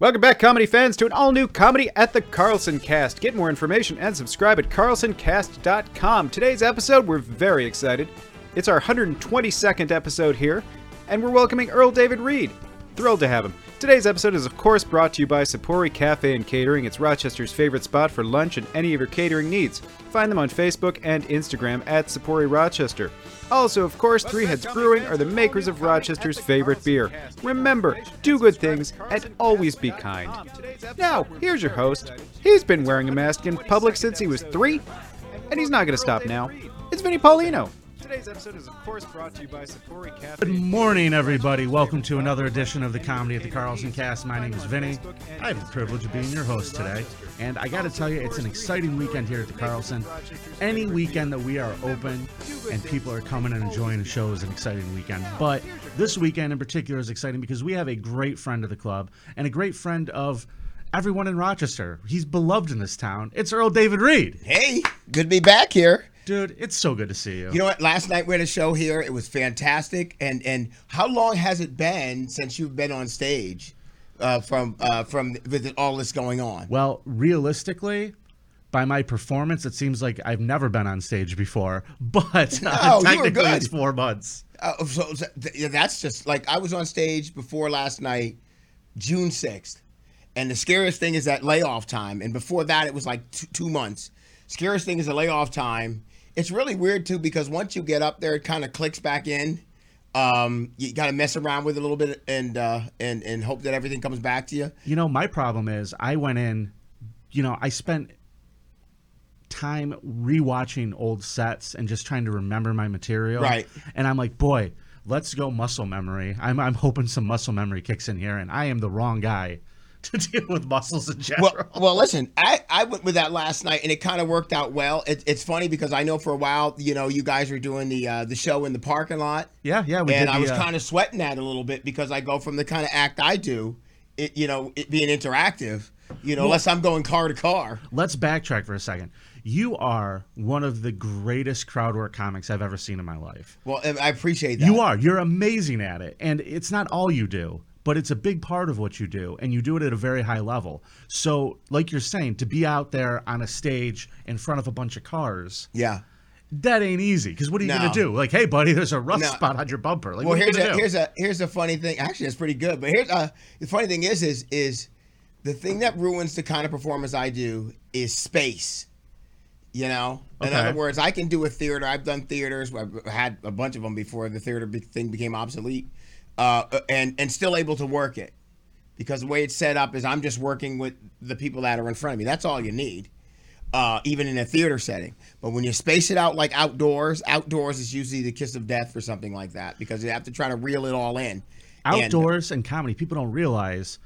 Welcome back, comedy fans, to an all new comedy at the Carlson Cast. Get more information and subscribe at carlsoncast.com. Today's episode, we're very excited. It's our 122nd episode here, and we're welcoming Earl David Reed. Thrilled to have him. Today's episode is, of course, brought to you by Sapori Cafe and Catering. It's Rochester's favorite spot for lunch and any of your catering needs. Find them on Facebook and Instagram at Sapori Rochester. Also, of course, Three Heads Brewing are the makers of Rochester's favorite beer. Remember, do good things and always be kind. Now, here's your host. He's been wearing a mask in public since he was three, and he's not going to stop now. It's Vinny Paulino. Today's episode is, of course, brought to you by Sapori Cafe. Good morning, everybody. Welcome to another edition of the Comedy at the Carlson Cast. My name is Vinny. I have the privilege of being your host today. And I got to tell you, it's an exciting weekend here at the Carlson. Any weekend that we are open and people are coming and enjoying the show is an exciting weekend. But this weekend in particular is exciting because we have a great friend of the club and a great friend of everyone in Rochester. He's beloved in this town. It's Earl David Reed. Hey, good to be back here. Dude, it's so good to see you. You know what? Last night we had a show here. It was fantastic. And and how long has it been since you've been on stage uh, from uh, from with all this going on? Well, realistically, by my performance, it seems like I've never been on stage before. But No, uh, technically, good. it's four months. Uh, so so th- that's just like I was on stage before last night, June sixth, and the scariest thing is that layoff time. And before that, it was like t- two months. Scariest thing is the layoff time. It's really weird too because once you get up there, it kind of clicks back in. Um, you got to mess around with it a little bit and uh, and and hope that everything comes back to you. You know, my problem is I went in, you know, I spent time rewatching old sets and just trying to remember my material. Right. And I'm like, boy, let's go muscle memory. I'm, I'm hoping some muscle memory kicks in here, and I am the wrong guy to deal with muscles in general. Well, well, listen, I, I went with that last night, and it kind of worked out well. It, it's funny because I know for a while, you know, you guys were doing the uh, the show in the parking lot, yeah, yeah. We and I the, was uh, kind of sweating that a little bit because I go from the kind of act I do, it you know, it being interactive, you know, unless I'm going car to car. Let's backtrack for a second. You are one of the greatest crowd work comics I've ever seen in my life. Well, I appreciate that. You are. You're amazing at it. And it's not all you do, but it's a big part of what you do. And you do it at a very high level. So, like you're saying, to be out there on a stage in front of a bunch of cars, Yeah. that ain't easy. Because what are you No. going to do? Like, hey, buddy, there's a rough No. spot on your bumper. Like, Well, what are you here's a do? here's a here's a funny thing. Actually, it's pretty good. But here's uh the funny thing is is is the thing that ruins the kind of performance I do is space. You know, in Okay. other words, I can do a theater. I've done theaters. I've had a bunch of them before the theater thing became obsolete, uh, and and still able to work it because the way it's set up is I'm just working with the people that are in front of me. That's all you need, uh, even in a theater setting. But when you space it out like outdoors, outdoors is usually the kiss of death for something like that because you have to try to reel it all in. And- Outdoors and comedy, people don't realize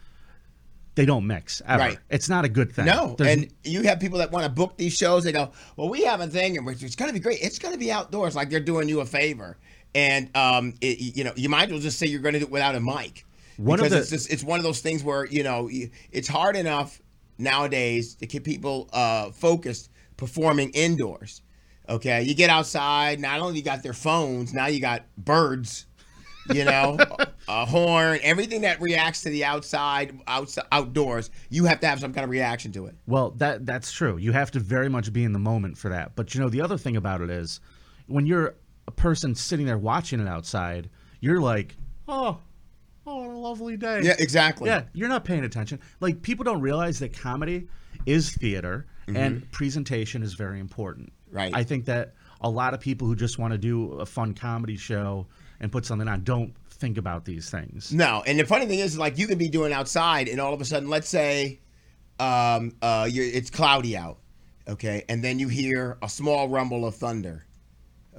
they don't mix ever. Right. It's not a good thing. No, There's- and you have people that want to book these shows. They go, "Well, we have a thing, and it's going to be great. It's going to be outdoors, like they're doing you a favor." And um, it, you know, you might as well just say you're going to do it without a mic, One of because the- it's just it's one of those things where you know it's hard enough nowadays to keep people uh, focused performing indoors. Okay, you get outside. Not only you got their phones, now you got birds. You know, a horn, everything that reacts to the outside, outside, outdoors. You have to have some kind of reaction to it. Well, that that's true. You have to very much be in the moment for that. But you know, the other thing about it is, when you're a person sitting there watching it outside, you're like, oh, oh, what a lovely day. Yeah, exactly. Yeah, you're not paying attention. Like people don't realize that comedy is theater and presentation is very important. Mm-hmm. Right. I think that a lot of people who just want to do a fun comedy show and put something on don't think about these things. No, and the funny thing is, like, you could be doing outside, and all of a sudden, let's say, um, uh, you're, it's cloudy out, okay, and then you hear a small rumble of thunder,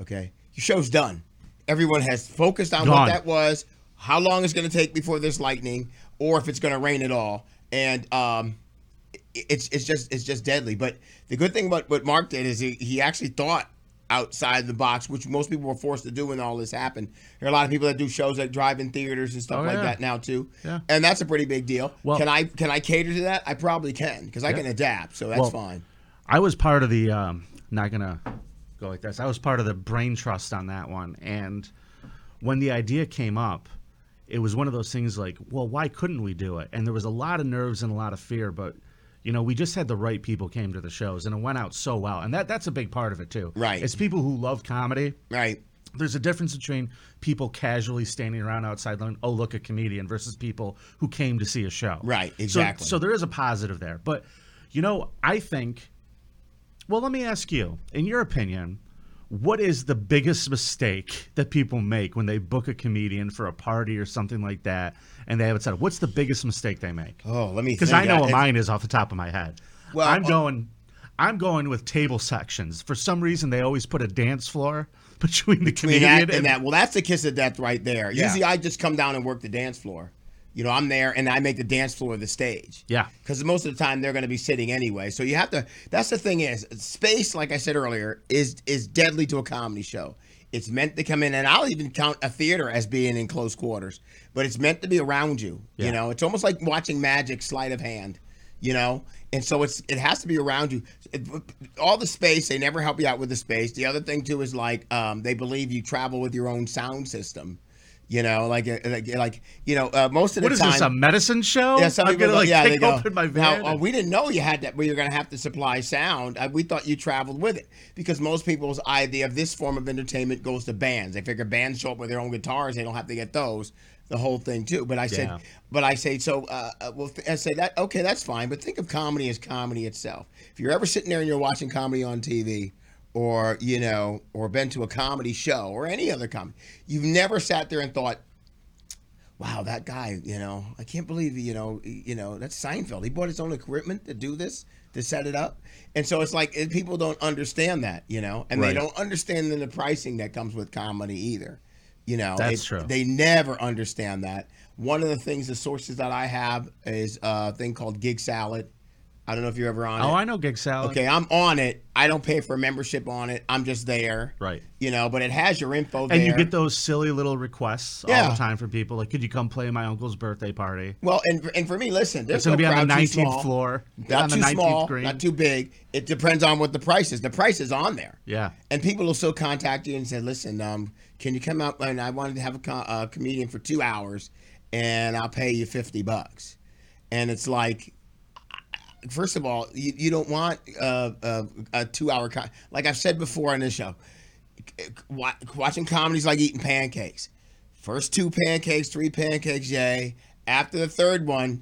okay, your show's done. Everyone has focused on Gone. what that was, how long it's going to take before there's lightning, or if it's going to rain at all, and um, it's it's just it's just deadly. But the good thing about what Mark did is he, he actually thought outside the box, which most people were forced to do when all this happened. There are a lot of people that do shows at drive-in theaters and stuff Oh, like yeah. that now too. Yeah. And that's a pretty big deal. Well- can I can I cater to that? I probably can because I Yeah. can adapt, so that's Well, fine. I was part of the um, not gonna go like this. I was part of the brain trust on that one, and when the idea came up, it was one of those things like, well, why couldn't we do it? And there was a lot of nerves and a lot of fear, but you know, we just had the right people came to the shows, and it went out so well, and that that's a big part of it too. Right. It's people who love comedy. Right. There's a difference between people casually standing around outside going, "Oh, look, a comedian," versus people who came to see a show. Right, So- exactly. So, there is a positive there, but you know, I think. Well, let me ask you, in your opinion, what is the biggest mistake that people make when they book a comedian for a party or something like that, and they have it set up? What's the biggest mistake they make? Oh, let me Because. I know Uh, what mine is off the top of my head. Well, I'm uh, going. I'm going with table sections. For some reason, they always put a dance floor between the between comedian that and that. Well, that's the kiss of death right there. Yeah. Usually, I just come down and work the dance floor. You know, I'm there and I make the dance floor the stage. Yeah. Because most of the time they're going to be sitting anyway. So you have to. That's the thing is space. Like I said earlier, is is deadly to a comedy show. It's meant to come in, and I'll even count a theater as being in close quarters. But it's meant to be around you. Yeah. You know, it's almost like watching magic, sleight of hand. You know, and so it's it has to be around you. It- all the space they never help you out with the space. The other thing too is like um, they believe you travel with your own sound system. You know, like uh, like, like you know, uh, most of the What is time. this? A medicine show? Yeah, some I'm people gonna go- like yeah, they kick go, open my now, van. uh, and- we didn't know you had that. We were going to have to supply sound. Uh, we thought you traveled with it because most people's idea of this form of entertainment goes to bands. They figure bands show up with their own guitars; they don't have to get those. The whole thing too. But I said, Yeah. but I say so. Uh, uh, well, th- I say that okay, that's fine. But think of comedy as comedy itself. If you're ever sitting there and you're watching comedy on TV, or you know, or been to a comedy show or any other comedy, you've never sat there and thought, wow, that guy, you know, I can't believe, you know, you know, that's Seinfeld. He bought his own equipment to do this, to set it up. And so it's like eh, people don't understand that, you know, and Right. they don't understand the pricing that comes with comedy either. You know, That's It- true. They never understand that. One of the things, the sources that I have is a thing called Gig Salad. I don't know if you're ever on it. oh, I know gig salad. Okay, I'm on it. I don't pay for a membership on it. I'm just there. Right. You know, but it has your info there. And you get those silly little requests all the time from people. Like, could you come play my uncle's birthday party? well, and and for me, listen, there's It's going to no be on the 19th small. floor. Not on the too 19th small, not too big. It depends on what the price is. The price is on there. Yeah. And people will still contact you and say, "Listen, um, can you come out? And I wanted to have a, a comedian for two hours, and I'll pay you fifty bucks." And it's like, first of all, you, you don't want uh, uh, a two-hour con- like I've said before on this show. Wa- Watching comedies like eating pancakes. First two pancakes, three pancakes, yay. After the third one,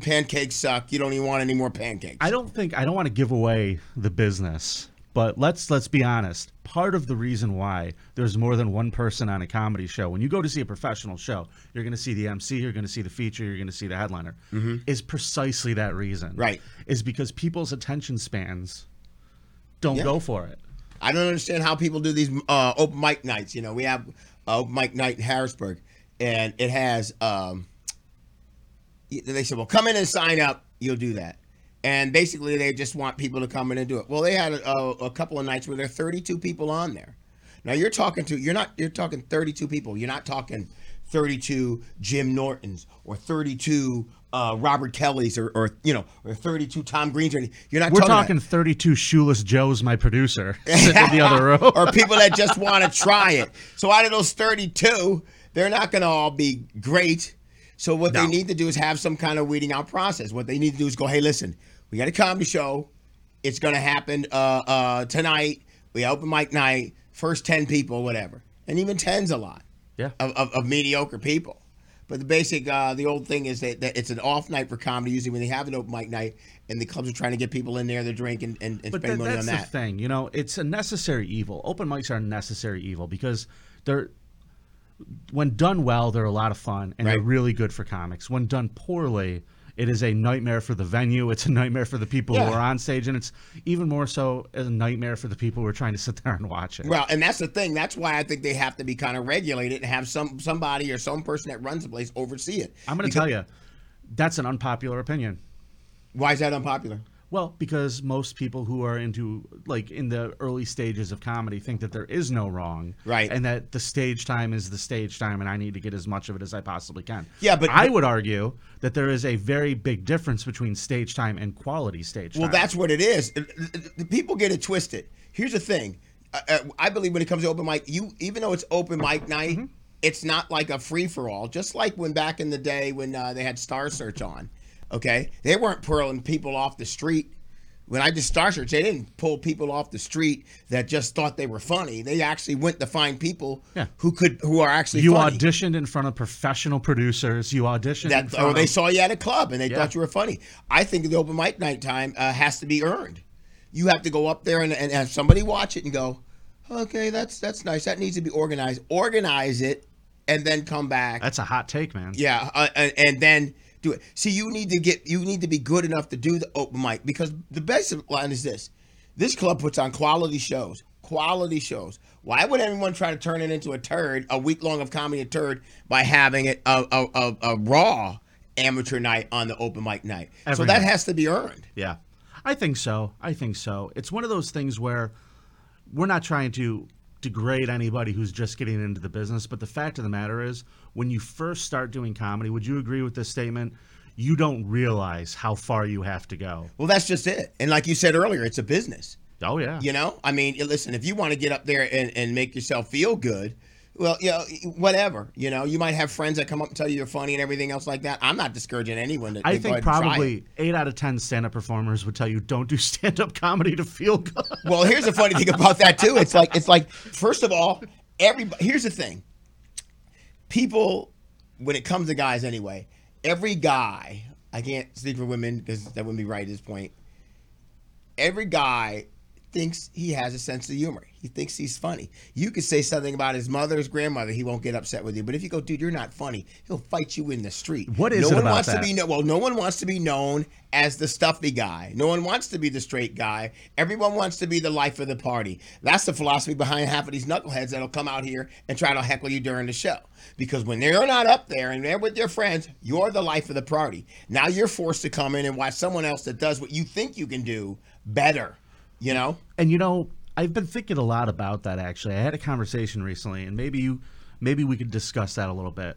pancakes suck. You don't even want any more pancakes. I don't think I don't want to give away the business, but let's let's be honest. Part of the reason why there's more than one person on a comedy show, when you go to see a professional show, you're going to see the MC, you're going to see the feature, you're going to see the headliner, is precisely that reason. Mm-hmm. Right. Is because people's attention spans don't Yeah. go for it. I don't understand how people do these uh, open mic nights. You know, we have uh, open mic night in Harrisburg, and it has. Um, they said, "Well, come in and sign up. You'll do that." And basically, they just want people to come in and do it. Well, they had a, a, a couple of nights where there are 32 people on there. Now you're talking to you're not you're talking 32 people. You're not talking 32 Jim Nortons or 32 uh, Robert Kellys or, or you know or 32 Tom Greens or any, you're not We're talking, talking 32 shoeless Joes, my producer, sitting in the other row. or people that just want to try it. So out of those 32, they're not going to all be great. So what they need to do is have some kind of weeding out process. What they need to do is go, hey, listen, we got a comedy show. It's going to happen uh, uh, tonight. We open mic night. First 10 people, whatever. And even 10's a lot yeah. of, of, of mediocre people. But the basic, uh, the old thing is that, that it's an off night for comedy. Usually when they have an open mic night and the clubs are trying to get people in there to drink and, and, and spend that, money that's on the that. thing, you know, it's a necessary evil. Open mics are a necessary evil because they're when done well, they're a lot of fun and they're really good for comics. When done poorly, it is a nightmare for the venue. It's a nightmare for the people Yeah. who are on stage, and it's even more so a nightmare for the people who are trying to sit there and watch it. Well, and that's the thing. That's why I think they have to be kind of regulated and have some somebody or some person that runs the place oversee it. I'm going to tell you, that's an unpopular opinion. Why is that unpopular? Well, because most people who are into like in the early stages of comedy think that there is no wrong, Right. And that the stage time is the stage time, and I need to get as much of it as I possibly can. Yeah, but- I would argue that there is a very big difference between stage time and quality stage time. Well, time. that's what it is. The people get it twisted. Here's the thing. Uh, uh, I believe when it comes to open mic, you even though it's open mic night, it's not like a free for all. Just like when back in the day when uh, they had Star Search on, okay, they weren't pulling people off the street. When I did Star Search, they didn't pull people off the street that just thought they were funny. They actually went to find people Yeah. who could who are actually You funny. auditioned in front of professional producers. You auditioned. that or they of- saw you at a club and they Yeah. thought you were funny. I think the open mic night time uh, has to be earned. You have to go up there and, and have somebody watch it and go, okay, that's that's nice. That needs to be organized. Organize it and then come back. That's a hot take, man. Yeah, uh, and, and then do it. See, you need to get you need to be good enough to do the oh, open mic because the basic line is this: this club puts on quality shows. Quality shows. Why would anyone try to turn it into a turd, a week long of comedy a turd, by having it a, a, a, a raw amateur night on the open mic night? so that night. has to be earned. Yeah. I think so. I think so. It's one of those things where we're not trying to degrade anybody who's just getting into the business, but the fact of the matter is, when you first start doing comedy, would you agree with this statement? You don't realize how far you have to go. Well, that's just it. And like you said earlier, it's a business. Oh yeah. You know, I mean, listen, if you want to get up there and, and make yourself feel good, well, you know, whatever. You know, you might have friends that come up and tell you you're funny and everything else like that. I'm not discouraging anyone to, I think ahead and try it. probably eight out of ten stand-up performers would tell you don't do stand-up comedy to feel good. Well, here's the funny thing about that too. It's like it's like first of all, everybody. Here's the thing. People, when it comes to guys, anyway, every guy. I can't speak for women because that wouldn't be right at this point. Every guy thinks he has a sense of humor. He thinks he's funny. You could say something about his mother, his grandmother, he won't get upset with you. But if you go, dude, you're not funny, he'll fight you in the street. What is no it one about wants that? to be no, well, no one wants to be known as the stuffy guy. No one wants to be the straight guy. Everyone wants to be the life of the party. That's the philosophy behind half of these knuckleheads that'll come out here and try to heckle you during the show. Because when they're not up there and they're with their friends, you're the life of the party. Now you're forced to come in and watch someone else that does what you think you can do better. You know? And you know, I've been thinking a lot about that actually. I had a conversation recently and maybe you maybe we could discuss that a little bit.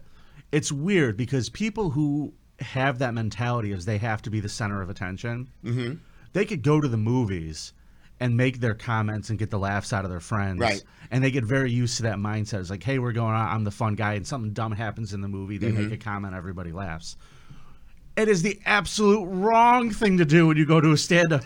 It's weird because people who have that mentality is they have to be the center of attention. Mm-hmm. They could go to the movies and make their comments and get the laughs out of their friends. Right. And they get very used to that mindset. It's like, hey, we're going on, I'm the fun guy, and something dumb happens in the movie, they make a comment, everybody laughs. It is the absolute wrong thing to do when you go to a stand-up.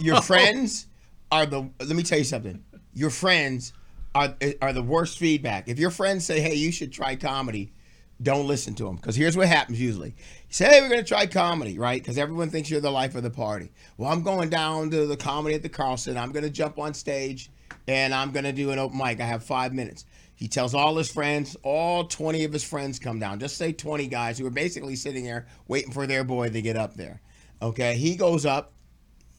your friends are the let me tell you something. Your friends are are the worst feedback. If your friends say hey you should try comedy don't listen to them because here's what happens usually. You say hey we're going to try comedy right? Because everyone thinks you're the life of the party. Well i'm going down to the comedy at the carlson. I'm going to jump on stage and i'm going to do an open mic. I have five minutes. He tells all his friends all 20 of his friends come down. Just say 20 guys who are basically sitting there waiting for their boy to get up there okay? He goes up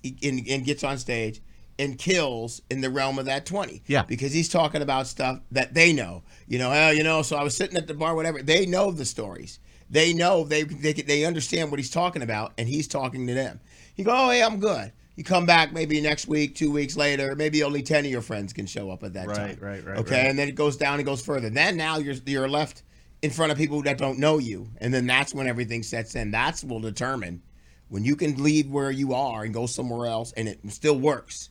and, and gets on stage and kills in the realm of that 20. Yeah. Because he's talking about stuff that they know. You know, oh, you know, so I was sitting at the bar, whatever. They know the stories. They know, they, they, they understand what he's talking about, and he's talking to them. You go, oh, hey, I'm good. You come back maybe next week, two weeks later, maybe only 10 of your friends can show up at that Right, time. right, right, Okay, right. and then it goes down and goes further. Then now you're, you're left in front of people that don't know you. And then that's when everything sets in. That's will determine when you can leave where you are and go somewhere else and it still works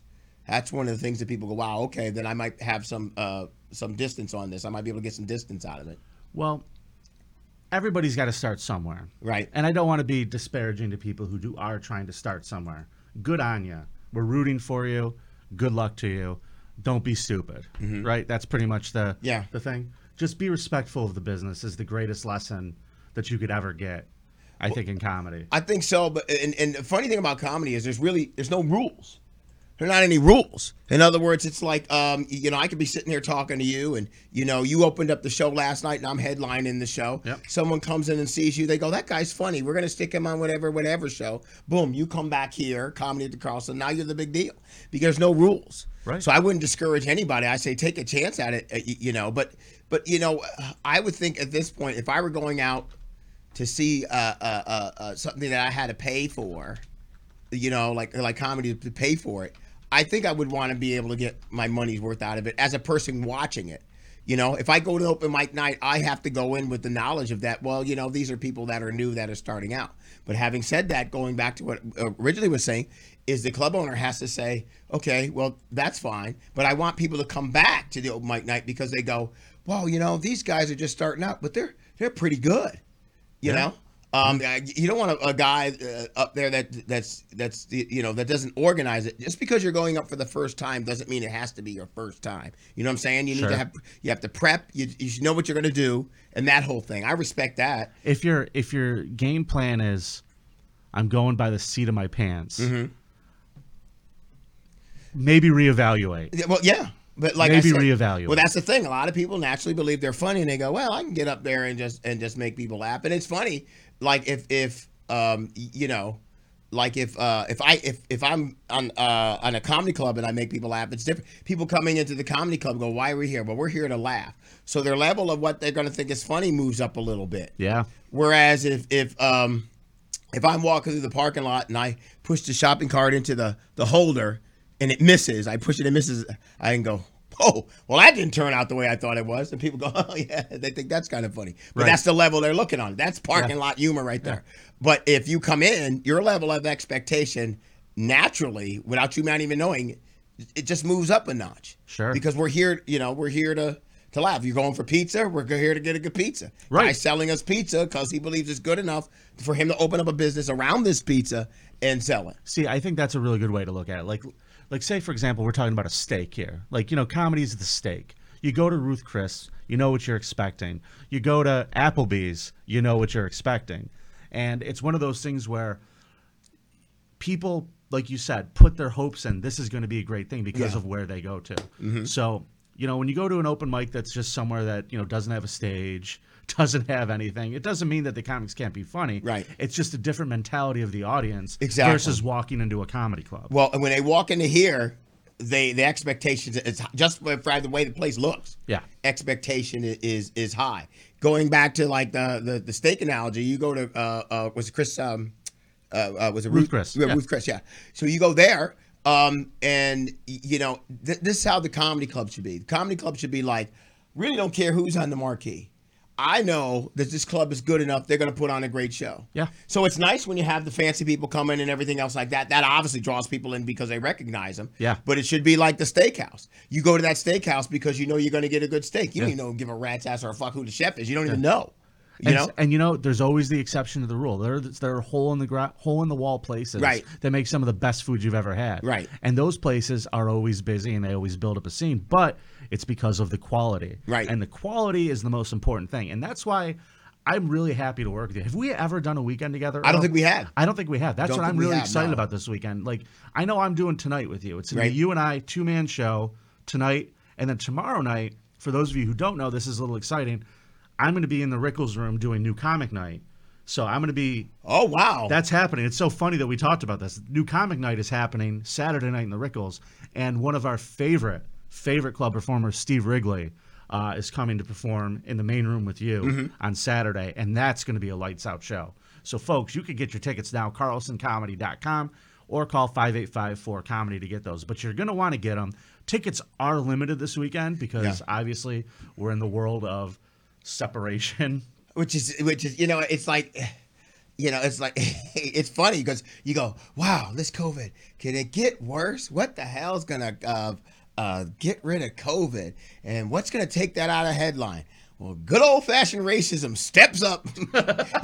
that's one of the things that people go wow okay then i might have some uh some distance on this i might be able to get some distance out of it Well, everybody's got to start somewhere. Right. And I don't want to be disparaging to people who do are trying to start somewhere. Good on you. We're rooting for you. Good luck to you. Don't be stupid. Right? That's pretty much the Mm-hmm. Yeah. the thing. Just be respectful of the business is the greatest lesson that you could ever get. I think in comedy. i think so but and, and the funny thing about comedy is there's really there's no rules there are not any rules. In other words it's like um you know i could be sitting here talking to you and you know you opened up the show last night and i'm headlining the show. Yep. someone comes in and sees you. They go that guy's funny. We're gonna stick him on whatever whatever show. Boom you come back here comedy at the carlson now you're the big deal. Because there's no rules. Right. so i wouldn't discourage anybody. I say take a chance at it uh, you know but but you know i would think at this point if i were going out to see uh, uh, uh, uh, something that i had to pay for you know, like like comedy to pay for it. I think I would want to be able to get my money's worth out of it as a person watching it. You know, if I go to open mic night, I have to go in with the knowledge of that. Well, you know, these are people that are new that are starting out. But having said that, going back to what originally was saying, is the club owner has to say, okay, well, that's fine, but I want people to come back to the open mic night because they go, well, you know, these guys are just starting out, but they're they're pretty good, you Yeah. know. Um, you don't want a, a guy uh, up there that that's that's you know that doesn't organize it. Just because you're going up for the first time doesn't mean it has to be your first time. You know what I'm saying? You need Sure. to have you have to prep. You, you should know what you're going to do and that whole thing. I respect that. If your if your game plan is, I'm going by the seat of my pants. Mm-hmm. Maybe reevaluate. Yeah, Well, yeah, but like Maybe I said, reevaluate. Well, that's the thing. A lot of people naturally believe they're funny, and they go, "Well, I can get up there and just and just make people laugh." And it's funny, like if if um you know, like if uh if I if if I'm on uh on a comedy club and I make people laugh, it's different. People coming into the comedy club go, "Why are we here?" Well, we're here to laugh. So their level of what they're going to think is funny moves up a little bit. Yeah. Whereas if if um if I'm walking through the parking lot and I push the shopping cart into the the holder and it misses, I push it and misses, I can go, oh, well that didn't turn out the way I thought it was, and people go, oh yeah, they think that's kind of funny. But Right. that's the level they're looking on. That's parking lot humor right there. But if you come in, your level of expectation naturally, without you not even knowing, it just moves up a notch. Sure. Because we're here, you know, we're here to to laugh. You're going for pizza, we're here to get a good pizza. Right. Guy's selling us pizza because he believes it's good enough for him to open up a business around this pizza and sell it. See, I think that's a really good way to look at it. Like, like say for example, we're talking about a steak here. Like, you know, comedy is the steak. You go to Ruth Chris, you know what you're expecting. You go to Applebee's, you know what you're expecting. And it's one of those things where people, like you said, put their hopes in this is going to be a great thing because Yeah. Mm-hmm. of where they go to. So, you know, when you go to an open mic that's just somewhere that, you know, doesn't have a stage, doesn't have anything, it doesn't mean that the comics can't be funny. Right. It's just a different mentality of the audience Exactly. versus walking into a comedy club. Well, and when they walk into here, they the expectations it's just for the way the place looks. Yeah. expectation is is high. Going back to like the the, the steak analogy, you go to uh, uh was it Chris um uh, uh was it Ruth Chris, Yeah, yeah. Ruth Chris, yeah. So you go there um and you know th- this is how the comedy club should be. The comedy club should be like really don't care who's on the marquee. I know that this club is good enough. They're going to put on a great show. Yeah. So it's nice when you have the fancy people come in and everything else like that. That obviously draws people in because they recognize them. Yeah. But it should be like the steakhouse. You go to that steakhouse because you know you're going to get a good steak. You don't even know give a rat's ass or a fuck who the chef is. You don't even know. You and, know. and you know, there's always the exception to the rule. There, there are hole in the gra- hole in the wall places Right. that make some of the best food you've ever had. Right. And those places are always busy and they always build up a scene, but it's because of the quality. Right. And the quality is the most important thing, and that's why I'm really happy to work with you. Have we ever done a weekend together? I don't think we have. I don't think we have. That's Don't what I'm really have, excited no. about this weekend. Like I know I'm doing tonight with you. It's Right. you and I two man show tonight, and then tomorrow night. For those of you who don't know, this is a little exciting. I'm going to be in the Rickles room doing new comic night. So I'm going to be. Oh wow. That's happening. It's so funny that we talked about this. New comic night is happening Saturday night in the Rickles, and one of our favorite favorite club performers, Steve Wrigley. Uh, is coming to perform in the main room with you Mm-hmm. on Saturday, and that's going to be a lights out show. So, folks, you can get your tickets now, carlsoncomedy.com, or call 585 comedy to get those. But you're going to want to get them. Tickets are limited this weekend because Yeah. obviously we're in the world of separation. which is which is you know it's like you know it's like it's funny because you go wow this covid can it get worse? What the hell's gonna uh, uh, get rid of covid? And what's gonna take that out of headline well good old-fashioned racism steps up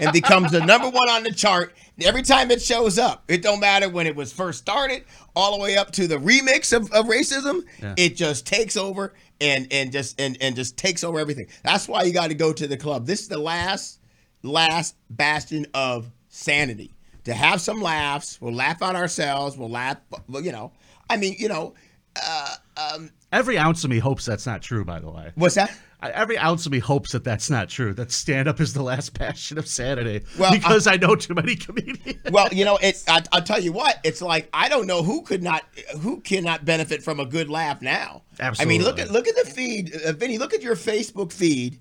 and becomes the number one on the chart. Every time it shows up it don't matter when it was first started all the way up to the remix of, of racism Yeah. it just takes over and and just and, and just takes over everything. That's why you got to go to the club. This is the last last bastion of sanity to have some laughs. We'll laugh on ourselves. We'll laugh you know i mean you know uh, um, Every ounce of me hopes that's not true, by the way. what's that Every ounce of me hopes that that's not true. That stand up is the last passion of sanity. Well, because I, know too many comedians. well, you know, it's I, I'll tell you what. It's like I don't know who could not, who cannot benefit from a good laugh now. Absolutely. I mean, look at look at the feed, uh, Vinny. Look at your Facebook feed.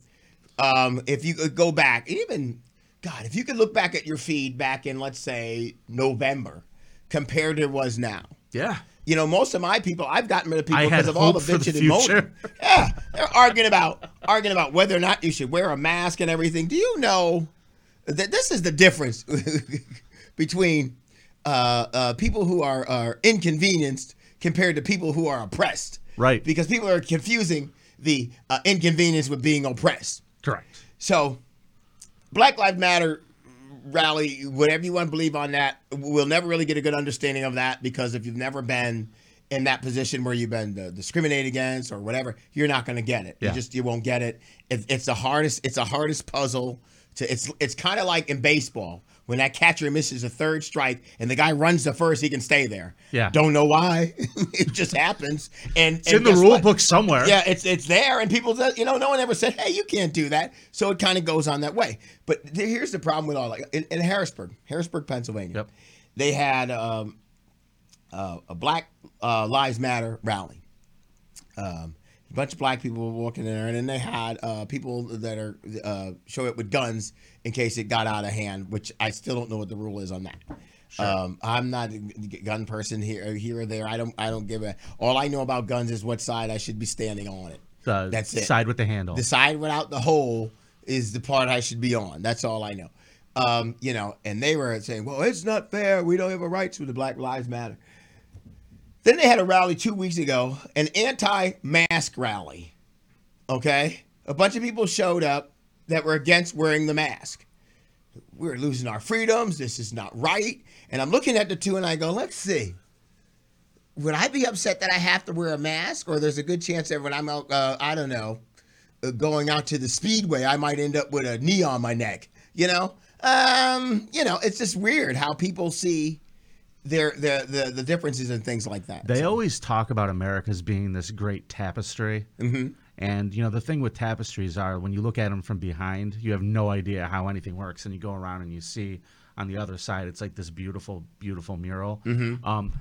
Um, if you could go back, even God, if you could look back at your feed back in let's say November, compared to was now. Yeah. You know, most of my people, I've gotten rid of people because of all the bitching and moaning. Yeah, they're arguing about arguing about whether or not you should wear a mask and everything. Do you know that this is the difference between uh, uh, people who are, are inconvenienced compared to people who are oppressed? Right. Because people are confusing the uh, inconvenience with being oppressed. Correct. So, Black Lives Matter rally, whatever you want to believe on that, we'll never really get a good understanding of that because if you've never been in that position where you've been discriminated against or whatever, you're not going to get it. Yeah. You just you won't get it. it. It's the hardest. It's the hardest puzzle. To it's it's kind of like in baseball when that catcher misses a third strike and the guy runs to first, he can stay there. Yeah. Don't know why. it just happens. And It's in the rule book somewhere. yeah, it's it's there, and people, you know, no one ever said, "Hey, you can't do that." So it kind of goes on that way. But here's the problem with all like in, in Harrisburg, Harrisburg, Pennsylvania, Yep. they had um, uh, a Black uh, Lives Matter rally. Um, a bunch of black people were walking in there, and then they had uh, people that are uh, show up with guns in case it got out of hand. Which I still don't know what the rule is on that. Um, I'm not a gun person here, here or there. I don't, I don't give a. All I know about guns is what side I should be standing on it. The That's it. Side with the handle. The side without the hole is the part I should be on. That's all I know. Um, you know, and they were saying, "Well, it's not fair. We don't have a right to the Black Lives Matter." Then they had a rally two weeks ago, an anti-mask rally. Okay, a bunch of people showed up that were against wearing the mask. We're losing our freedoms. This is not right. And I'm looking at the two, and I go, "Let's see." Would I be upset that I have to wear a mask, or there's a good chance that when I'm out, uh, I don't know, uh, going out to the speedway, I might end up with a knee on my neck. You know, um, you know, it's just weird how people see their the the, the differences and things like that. They So, always talk about America as being this great tapestry. Mm-hmm. And, you know, the thing with tapestries are when you look at them from behind, you have no idea how anything works. And you go around and you see on the other side, it's like this beautiful, beautiful mural. Mm-hmm. Um,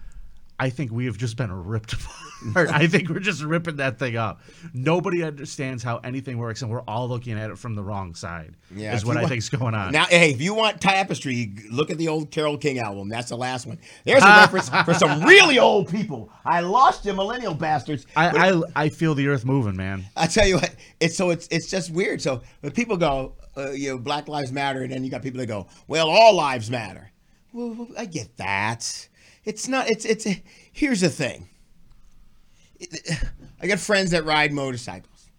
I think we have just been ripped apart. I think we're just ripping that thing up. Nobody understands how anything works, and we're all looking at it from the wrong side. Yeah, is what I want- think's going on. Now, hey, if you want tapestry, look at the old Carole King album. That's the last one. There's a reference for some really old people. I lost you, millennial bastards. I, I I feel the earth moving, man. I tell you what, it's so it's it's just weird. So when people go, uh, you know, Black Lives Matter, and then you got people that go, well, all lives matter. Well, I get that. It's not. It's it's. Here's the thing. I got friends that ride motorcycles,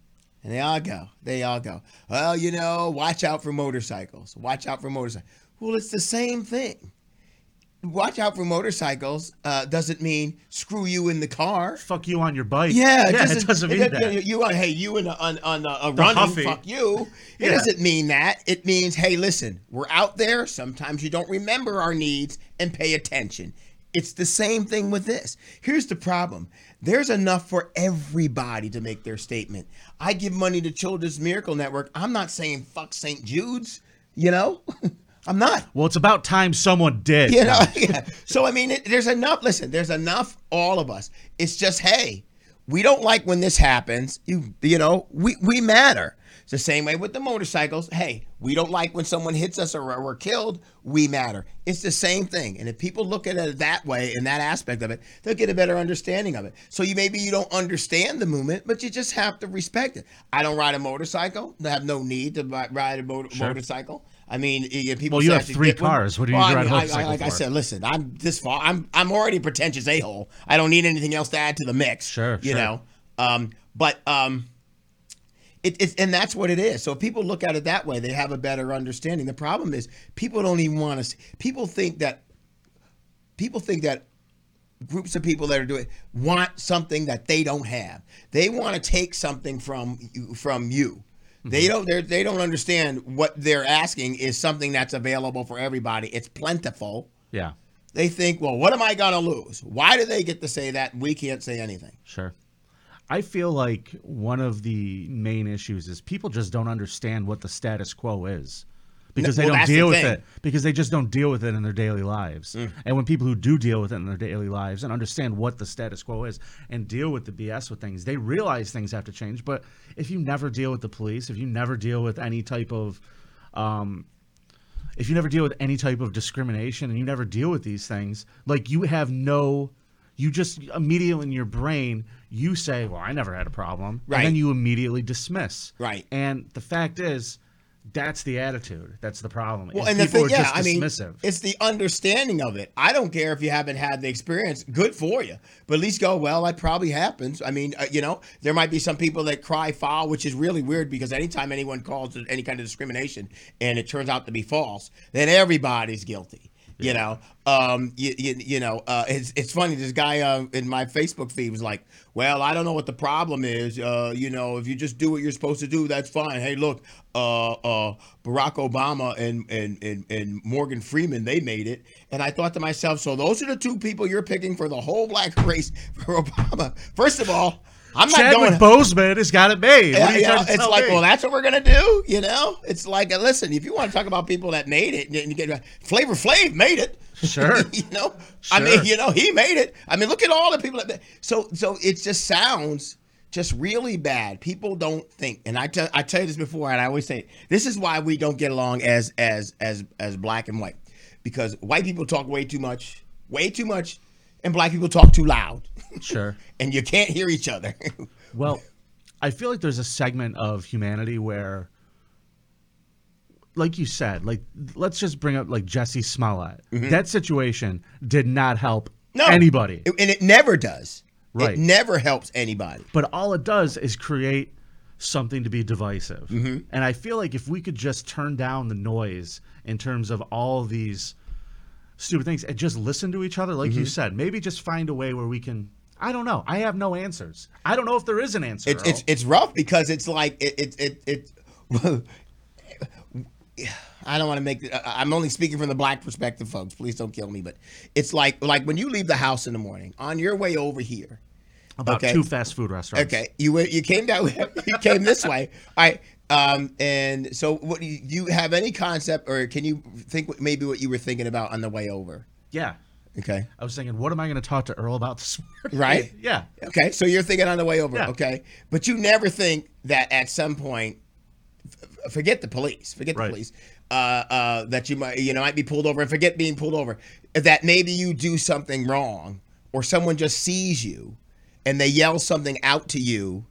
and they all go. They all go. Well, you know, watch out for motorcycles. Watch out for motorcycles. Well, it's the same thing. Watch out for motorcycles uh, doesn't mean screw you in the car. Fuck you on your bike. Yeah, yeah, it doesn't mean it- that. You, you want hey you in a, on on a, a running Huffy. fuck you. It Yeah. doesn't mean that. It means hey listen, we're out there. Sometimes you don't remember our needs and pay attention. It's the same thing with this. Here's the problem. There's enough for everybody to make their statement. I give money to Children's Miracle Network. I'm not saying fuck St. Jude's, you know? I'm not. Well, it's about time someone did. You know, yeah. So I mean, it, there's enough. Listen, there's enough. All of us. It's just, hey, we don't like when this happens. You, you know, we we matter. It's the same way with the motorcycles. Hey, we don't like when someone hits us or we're killed. We matter. It's the same thing. And if people look at it that way, in that aspect of it, they'll get a better understanding of it. So you maybe you don't understand the movement, but you just have to respect it. I don't ride a motorcycle. I have no need to ride a mo- motorcycle. I mean, people. Well, you have three one. cars. What do you Well, I ride a mean, I- I- Like I for? said, listen, I'm this far. I'm I'm already a pretentious a hole. I don't need anything else to add to the mix. Sure, you sure. know. Um, but um, it, it's and that's what it is. So if people look at it that way, they have a better understanding. The problem is people don't even want to. See, people think that people think that groups of people that are doing want something that they don't have. They want to take something from you, from you. They mm-hmm. don't. They're, they don't understand what they're asking is something that's available for everybody. It's plentiful. Yeah, They think, well, what am I gonna lose? Why do they get to say that? We can't say anything. sure. I feel like one of the main issues is people just don't understand what the status quo is. Because they well, don't that's the deal with thing. Mm. it. Because they just don't deal with it in their daily lives. And when people who do deal with it in their daily lives and understand what the status quo is and deal with the BS with things, they realize things have to change. But if you never deal with the police, if you never deal with any type of um, if you never deal with any type of discrimination and you never deal with these things, like you have no you just immediately in your brain you say, "Well, I never had a problem," Right. and then you immediately dismiss. Right. And the fact is, that's the attitude. That's the problem. Well, and the thing, yeah, just I mean, dismissive. it's the understanding of it. I don't care if you haven't had the experience. Good for you, but at least go. Well, that probably happens. I mean, uh, you know, there might be some people that cry foul, which is really weird because anytime anyone calls any kind of discrimination and it turns out to be false, then everybody's guilty. You know, um, you, you, you know, uh, it's it's funny. This guy uh, in my Facebook feed was like, "Well, I don't know what the problem is. Uh, you know, if you just do what you're supposed to do, that's fine. Hey, look, uh, uh, Barack Obama and, and and and Morgan Freeman, they made it." And I thought to myself, so those are the two people you're picking for the whole black race for Obama. First of all, I'm not Chadwick going. Boseman has got it made. What Yeah, you know, it's like, me? well, that's what we're gonna do. You know, it's like, uh, listen, if you want to talk about people that made it, and you get Flavor Flav made it. Sure. you know, I mean, you know, he made it. I mean, look at all the people that. So, so it just sounds just really bad. People don't think, and I tell I tell you this before, and I always say this is why we don't get along as as as as black and white, because white people talk way too much, way too much, and black people talk too loud, sure. and you can't hear each other. Well, I feel like there's a segment of humanity where, like you said, like let's just bring up like Jussie Smollett. That situation did not help Mm-hmm. No. anybody. and it never does. Right. It never helps anybody. but all it does is create something to be divisive. Mm-hmm. And I feel like if we could just turn down the noise in terms of all these stupid things and just listen to each other, like Mm-hmm. you said, maybe just find a way where we can. I don't know. I have no answers. I don't know if there is an answer. It, it's it's rough because it's like it it it. it I don't want to make. I- I'm only speaking from the black perspective, folks. Please don't kill me. But it's like like when you leave the house in the morning on your way over here. about okay. two fast food restaurants. Okay, you went- you came down. You came this way. All right. Um, and so, what do you, do you have any concept, or can you think maybe what you were thinking about on the way over? Yeah. Okay. I was thinking, what am I going to talk to Earl about this morning? Right? Yeah. Okay, so you're thinking on the way over, Yeah. okay? But you never think that at some point, f- forget the police, forget Right. the police, uh, uh, that you might, you know, might be pulled over and forget being pulled over, that maybe you do something wrong or someone just sees you and they yell something out to you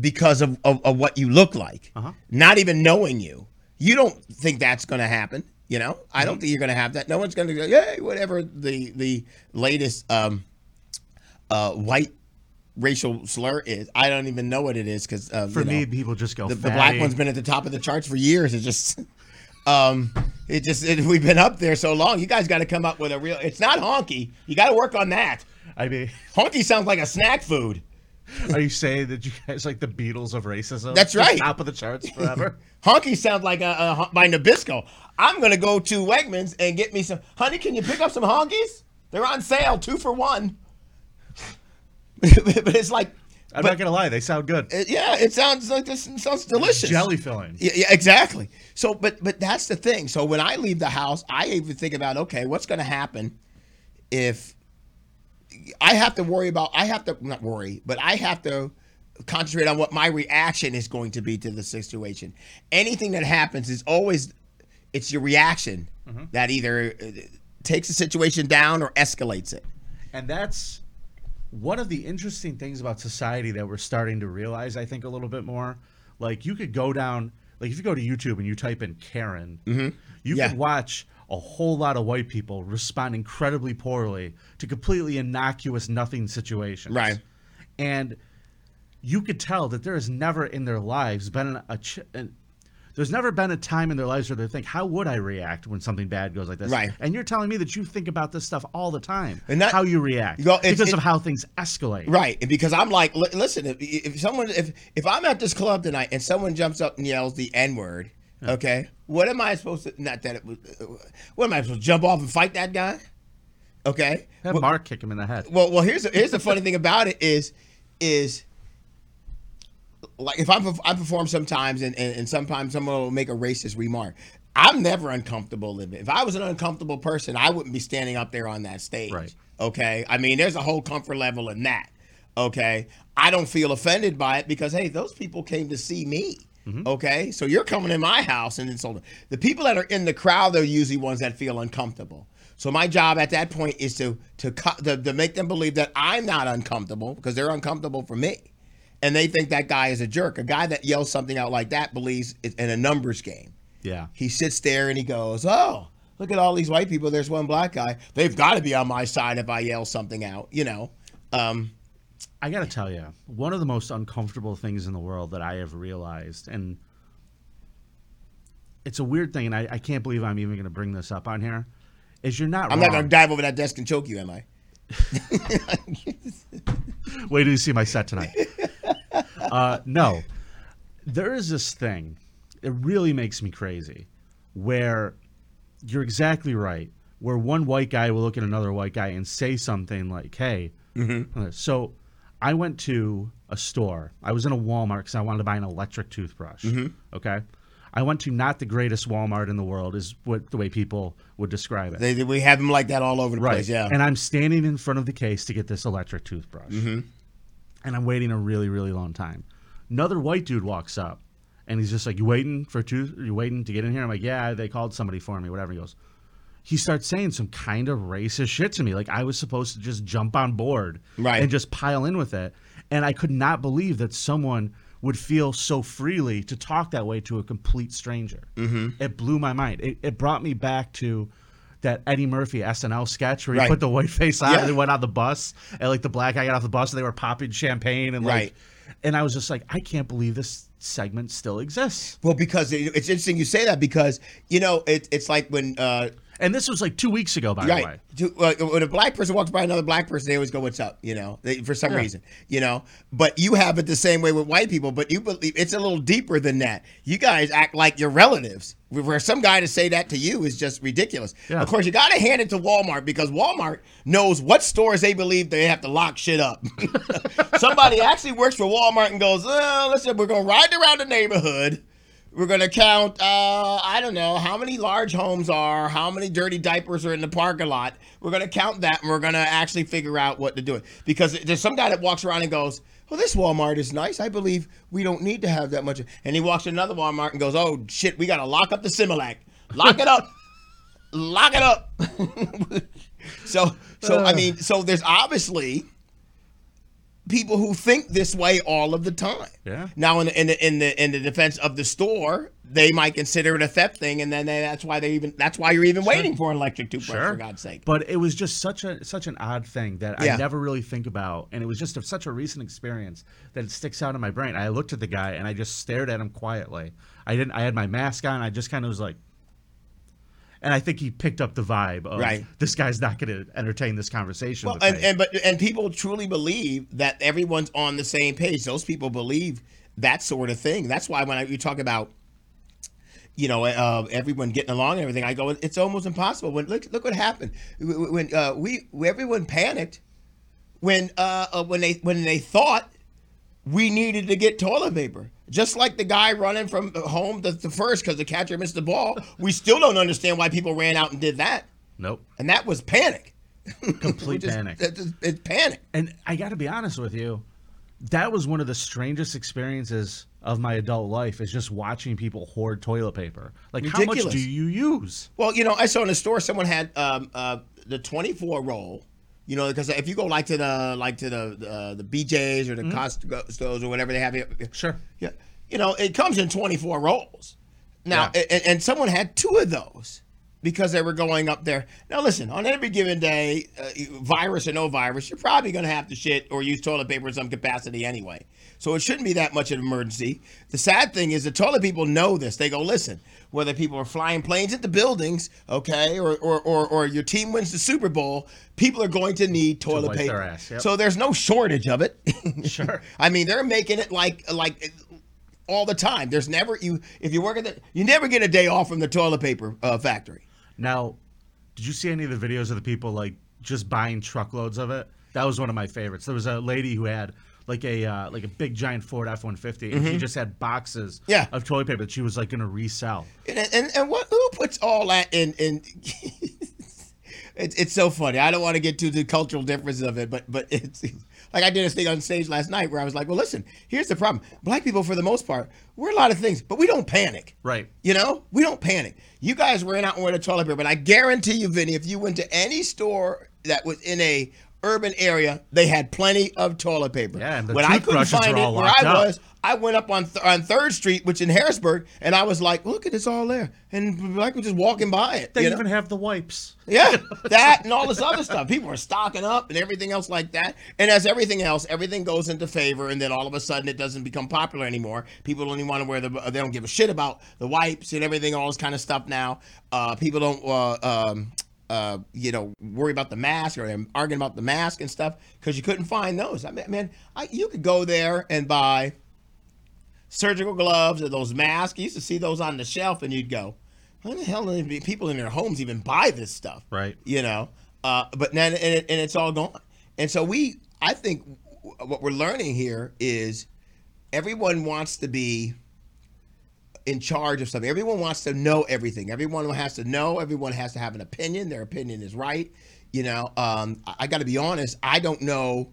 because of, of, of what you look like, Uh-huh. not even knowing you. You don't think that's going to happen. You know, I don't think you're going to have that. No one's going to go, hey, whatever the the latest um, uh, white racial slur is. I don't even know what it is because uh, For you know, me, people just go the, the black one's been at the top of the charts for years. It just, um, it just it, we've been up there so long. You guys got to come up with a real. It's not honky. You got to work on that. I mean, Honky sounds like a snack food. are you saying that you guys like the Beatles of racism? That's right. Top of the charts forever. Honky sounds like a, a by Nabisco. I'm gonna go to Wegmans and get me some. Honey, can you pick up some honkies? They're on sale, two for one. but it's like, I'm but- not going to lie. They sound good. it- yeah, it sounds like this. It sounds delicious. Jelly filling. Yeah, yeah, exactly. So, but but that's the thing. So when I leave the house, I even think about okay, what's going to happen if I have to worry about? I have to not worry, but I have to concentrate on what my reaction is going to be to the situation. Anything that happens is always it's your reaction that either uh, takes the situation down or escalates it. And that's one of the interesting things about society that we're starting to realize, I think, a little bit more. Like, you could go down, like, if you go to YouTube and you type in Karen, you Mm-hmm. Yeah. could watch a whole lot of white people respond incredibly poorly to completely innocuous nothing situations. Right. And you could tell that there has never in their lives been a, ch- an, there's never been a time in their lives where they think, how would I react when something bad goes like this? Right. And you're telling me that you think about this stuff all the time. And that- how you react. Well, it's- because it- of how things escalate. Right, and because I'm like, li- listen, if, if someone, if if I'm at this club tonight and someone jumps up and yells the N word, okay, what am I supposed to? Not that it was. What am I supposed to jump off and fight that guy? Okay. Have Well, Mark kick him in the head. well, well, here's the, here's the funny thing about it is, is like if I'm I perform sometimes and, and, and sometimes someone will make a racist remark. I'm never uncomfortable living. If I was an uncomfortable person, I wouldn't be standing up there on that stage. Right. Okay. I mean, there's a whole comfort level in that. Okay. I don't feel offended by it because hey, those people came to see me. Mm-hmm. Okay. So you're coming in my house and insulting. The people that are in the crowd, they're usually ones that feel uncomfortable. So my job at that point is to to, to to make them believe that I'm not uncomfortable because they're uncomfortable for me, and they think that guy is a jerk. A guy that yells something out like that believes it's in a numbers game. Yeah. He sits there and he goes, "Oh, look at all these white people. There's one black guy. They've got to be on my side if I yell something out." You know. Um, I got to tell you, one of the most uncomfortable things in the world that I have realized, and it's a weird thing, and I, I can't believe I'm even going to bring this up on here, is you're not I'm wrong. not going to dive over that desk and choke you, am I? Wait till you see my set tonight. uh, no, there is this thing. It really makes me crazy, where you're exactly right. Where one white guy will look at another white guy and say something like, "Hey," uh, so I went to a store. I was in a Walmart because I wanted to buy an electric toothbrush. Okay. I went to not the greatest Walmart in the world, is what the way people would describe it. They, we have them like that all over the place. Yeah. And I'm standing in front of the case to get this electric toothbrush. Mm-hmm. And I'm waiting a really, really long time. Another white dude walks up and he's just like, You waiting for two? You waiting to get in here? I'm like, Yeah, they called somebody for me, whatever. He goes, He starts saying some kind of racist shit to me. Like I was supposed to just jump on board Right. and just pile in with it. And I could not believe that someone would feel so freely to talk that way to a complete stranger. Mm-hmm. It blew my mind. It, it brought me back to that Eddie Murphy SNL sketch where he Right. put the white face on Yeah. and they went on the bus and like the black guy got off the bus and they were popping champagne and like Right. and I was just like I can't believe this segment still exists. well, because it, it's interesting you say that because you know it, it's like when uh, And this was like 2 weeks ago by the way. right when a black person walks by another black person, they always go, "What's up?" You know, they, for some Yeah. reason, you know. But you have it the same way with white people, but you believe it's a little deeper than that. You guys act like your relatives. Where some guy to say that to you is just ridiculous. Yeah. Of course, you got to hand it to Walmart because Walmart knows what stores they believe they have to lock shit up. Somebody actually works for Walmart and goes, "Oh, listen, we're gonna ride around the neighborhood." We're gonna count. Uh, I don't know how many large homes are, how many dirty diapers are in the parking lot. We're gonna count that, and we're gonna actually figure out what to do. Because there's some guy that walks around and goes, "Well, this Walmart is nice. I believe we don't need to have that much." And he walks to another Walmart and goes, "Oh shit, we gotta lock up the Similac. Lock it up. lock it up." so, so I mean, so there's obviously people who think this way all of the time. Yeah. Now, in the in the in the in the defense of the store, they might consider it a theft thing, and then they, that's why they even that's why you're even waiting for an electric toothbrush for God's sake. But it was just such a such an odd thing that Yeah. I never really think about, and it was just a, such a recent experience that it sticks out in my brain. I looked at the guy and I just stared at him quietly. I didn't. I had my mask on. I just kind of was like, and I think he picked up the vibe of Right. this guy's not going to entertain this conversation. Well, and, and but and people truly believe that everyone's on the same page. Those people believe that sort of thing. That's why when I, you talk about, you know, uh, everyone getting along and everything, I go, it's almost impossible. When look, look what happened when uh, we everyone panicked when uh, uh, when they when they thought we needed to get toilet paper. Just like the guy running from home to, to first because the catcher missed the ball. We still don't understand why people ran out and did that. nope, And that was panic. complete Just- panic. It's, it's panic. And I got to be honest with you, that was one of the strangest experiences of my adult life is just watching people hoard toilet paper. Like, how much do you use? Well, you know, I saw in the store someone had um, uh, the 24 roll. You know, because if you go like to the like to the uh, the BJ's or the Costco's or whatever they have here, Sure. yeah, you know, it comes in 24 rolls. Now, Yeah. and, and someone had two of those because they were going up there. Now, listen, on every given day, uh, virus or no virus, you're probably going to have to shit or use toilet paper in some capacity anyway. So it shouldn't be that much of an emergency. The sad thing is the toilet people know this. They go, listen, whether people are flying planes into buildings, okay, or or, or, or your team wins the Super Bowl, people are going to need toilet wipe paper. ass, yep. So there's no shortage of it. Sure. I mean, they're making it like like all the time. There's never you if you work at the you never get a day off from the toilet paper uh, factory. Now, did you see any of the videos of the people like just buying truckloads of it? That was one of my favorites. There was a lady who had like a uh, like a big giant Ford F one fifty, and she just had boxes Mm-hmm. Yeah. of toilet paper that she was like going to resell. And and, and what who puts all that in in it's it's so funny. I don't want to get to the cultural difference of it, but but it's like I did a thing on stage last night where I was like, well, listen, here's the problem. Black people, for the most part, we're a lot of things, but we don't panic. Right. You know, we don't panic. You guys ran out and wearing a toilet paper, but I guarantee you, Vinny, if you went to any store that was in a urban area, they had plenty of toilet paper. Yeah, and the when I couldn't find it where I up. was, I went up on th- on Third Street, which in Harrisburg, and I was like, look at it's all there, and black people just walking by it. They you know? even have the wipes. Yeah, that and all this other stuff. People are stocking up and everything else like that. And as everything else, everything goes into favor, and then all of a sudden it doesn't become popular anymore. People don't even want to wear the. They don't give a shit about the wipes and everything, all this kind of stuff now. Uh, people don't. Uh, um, uh, you know, worry about the mask or arguing about the mask and stuff because you couldn't find those. I mean, man, I, you could go there and buy surgical gloves or those masks. You used to see those on the shelf, and you'd go, "How the hell do people in their homes even buy this stuff?" Right. You know, uh, but then and, it, and it's all gone. And so we, I think, w- what we're learning here is everyone wants to be in charge of something. Everyone wants to know everything. Everyone has to know. Everyone has to have an opinion. Their opinion is right. You know, um, I, I got to be honest. I don't know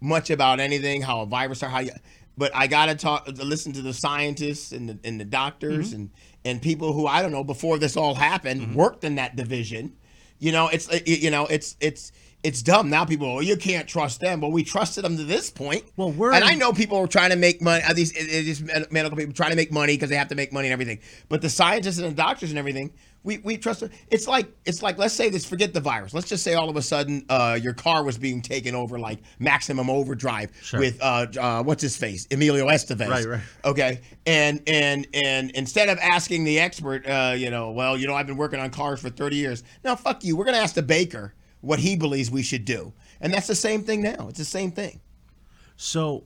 much about anything, how a virus or how you, but I got to talk, listen to the scientists and the, and the doctors and, and people who I don't know before this all happened worked in that division. You know, it's you know, it's it's it's dumb now. People, oh, you can't trust them. but we trusted them to this point. Well, we're and I know people are trying to make money. These, these medical people trying to make money because they have to make money and everything. But the scientists and the doctors and everything, we, we trust them. It's like it's like let's say this. Forget the virus. Let's just say all of a sudden uh, your car was being taken over like maximum overdrive Sure. with uh, uh, what's his face, Emilio Estevez. Right, right. Okay, and and and instead of asking the expert, uh, you know, well, you know, I've been working on cars for 30 years. Now, fuck you. We're gonna ask the baker what he believes we should do, and that's the same thing now. It's the same thing. So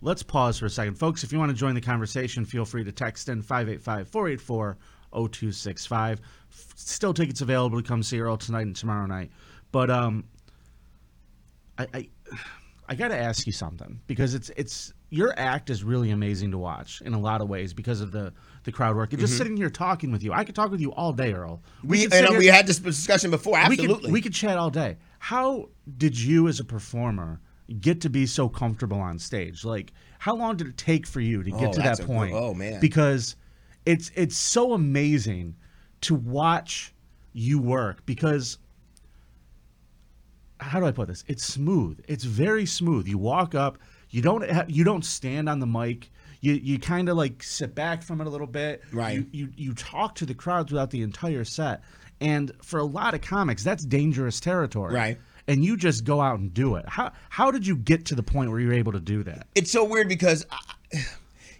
let's pause for a second. Folks, if you want to join the conversation, feel free to text in 585 484 0265. Still tickets available to come see Earl tonight and tomorrow night. But um, I, I, I got to ask you something because it's it's your act is really amazing to watch in a lot of ways because of the the crowd work. And just sitting here talking with you, I could talk with you all day, Earl. Mm-hmm. We, and we had this discussion before. we Absolutely. could, we could chat all day. How did you, as a performer, get to be so comfortable on stage? Like, how long did it take for you to get Oh, to that a point? oh, man. because it's it's so amazing to watch you work because how do I put this? It's smooth. It's very smooth. You walk up. You don't ha- you don't stand on the mic. You you kind of like sit back from it a little bit. Right. You, you you talk to the crowd throughout the entire set. And for a lot of comics, that's dangerous territory. Right. And you just go out and do it. How how did you get to the point where you're able to do that? it's so weird because I,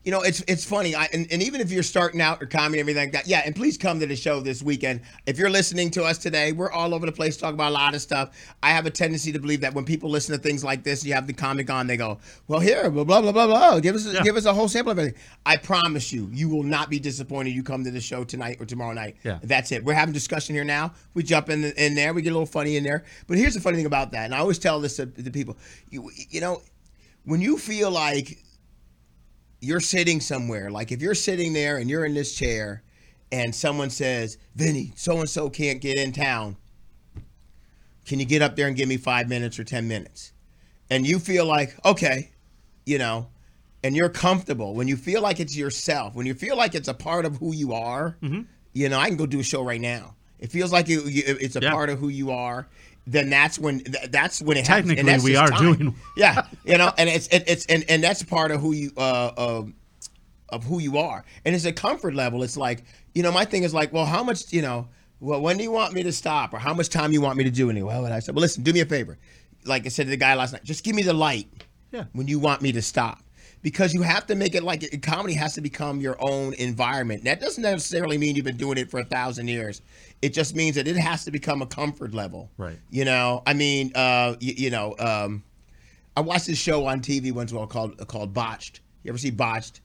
you know it's it's funny I, and, and even if you're starting out or comedy and everything like that yeah and please come to the show this weekend. If you're listening to us today we're all over the place talking about a lot of stuff. I have a tendency to believe that when people listen to things like this you have the comic on they go well here blah blah blah blah blah. Give us give us a whole sample of everything. I promise you you will not be disappointed you come to the show tonight or tomorrow night. Yeah. that's it. We're having discussion here now. We jump in in there. We get a little funny in there. But here's the funny thing about that and i always tell this to, to people. You, you know when you feel like you're sitting somewhere, like if you're sitting there and you're in this chair and someone says, Vinny, so and so can't get in town. Can you get up there and give me five minutes or 10 minutes? And you feel like, okay, you know, and you're comfortable, when you feel like it's yourself, when you feel like it's a part of who you are, mm-hmm. you know, I can go do a show right now. It feels like it, it's a Yeah. part of who you are. Then that's when th- that's when it happens. And Technically, that's we are time. doing- Yeah, you know, and it's it, it's and, and that's part of who you uh, uh of who you are. And it's a comfort level. It's like, you know, my thing is like, well, how much, you know, well, when do you want me to stop or how much time you want me to do anyway Well, and I said, well, listen, do me a favor. Like I said to the guy last night, just give me the light Yeah. when you want me to stop. Because you have to make it like comedy has to become your own environment. That doesn't necessarily mean you've been doing it for a thousand years. It just means that it has to become a comfort level. Right. You know, I mean, uh, you, you know, um, I watched this show on TV once well called called Botched. You ever see Botched?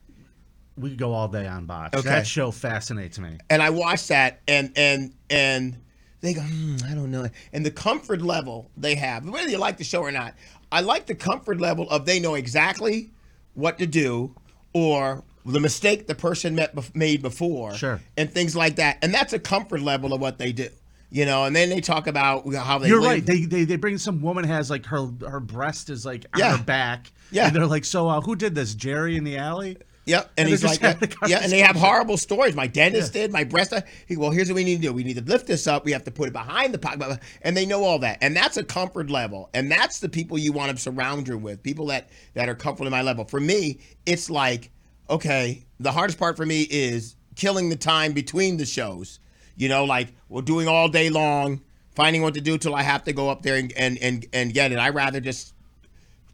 We could go all day on Botched. Okay. That show fascinates me. and I watched that, and and and they go, hmm, I don't know, and the comfort level they have, whether you like the show or not, I like the comfort level of they know exactly what to do, or the mistake the person met, made before, Sure. and things like that, and that's a comfort level of what they do. You know, and then they talk about how they You're live- right. They, they they bring some woman has like her her breast is like on her back. Yeah. And they're like, so uh, who did this? Jerry in the alley. Yep, and, And he's like, yeah, and they have horrible stories. My dentist did, my breast. Uh, he, well, here's what we need to do: we need to lift this up. We have to put it behind the pocket, and they know all that. And that's a comfort level, and that's the people you want to surround you with, people that that are comfortable in my level. For me, it's like, okay, the hardest part for me is killing the time between the shows. You know, like we're doing all day long, finding what to do till I have to go up there and and and, and get it. I rather just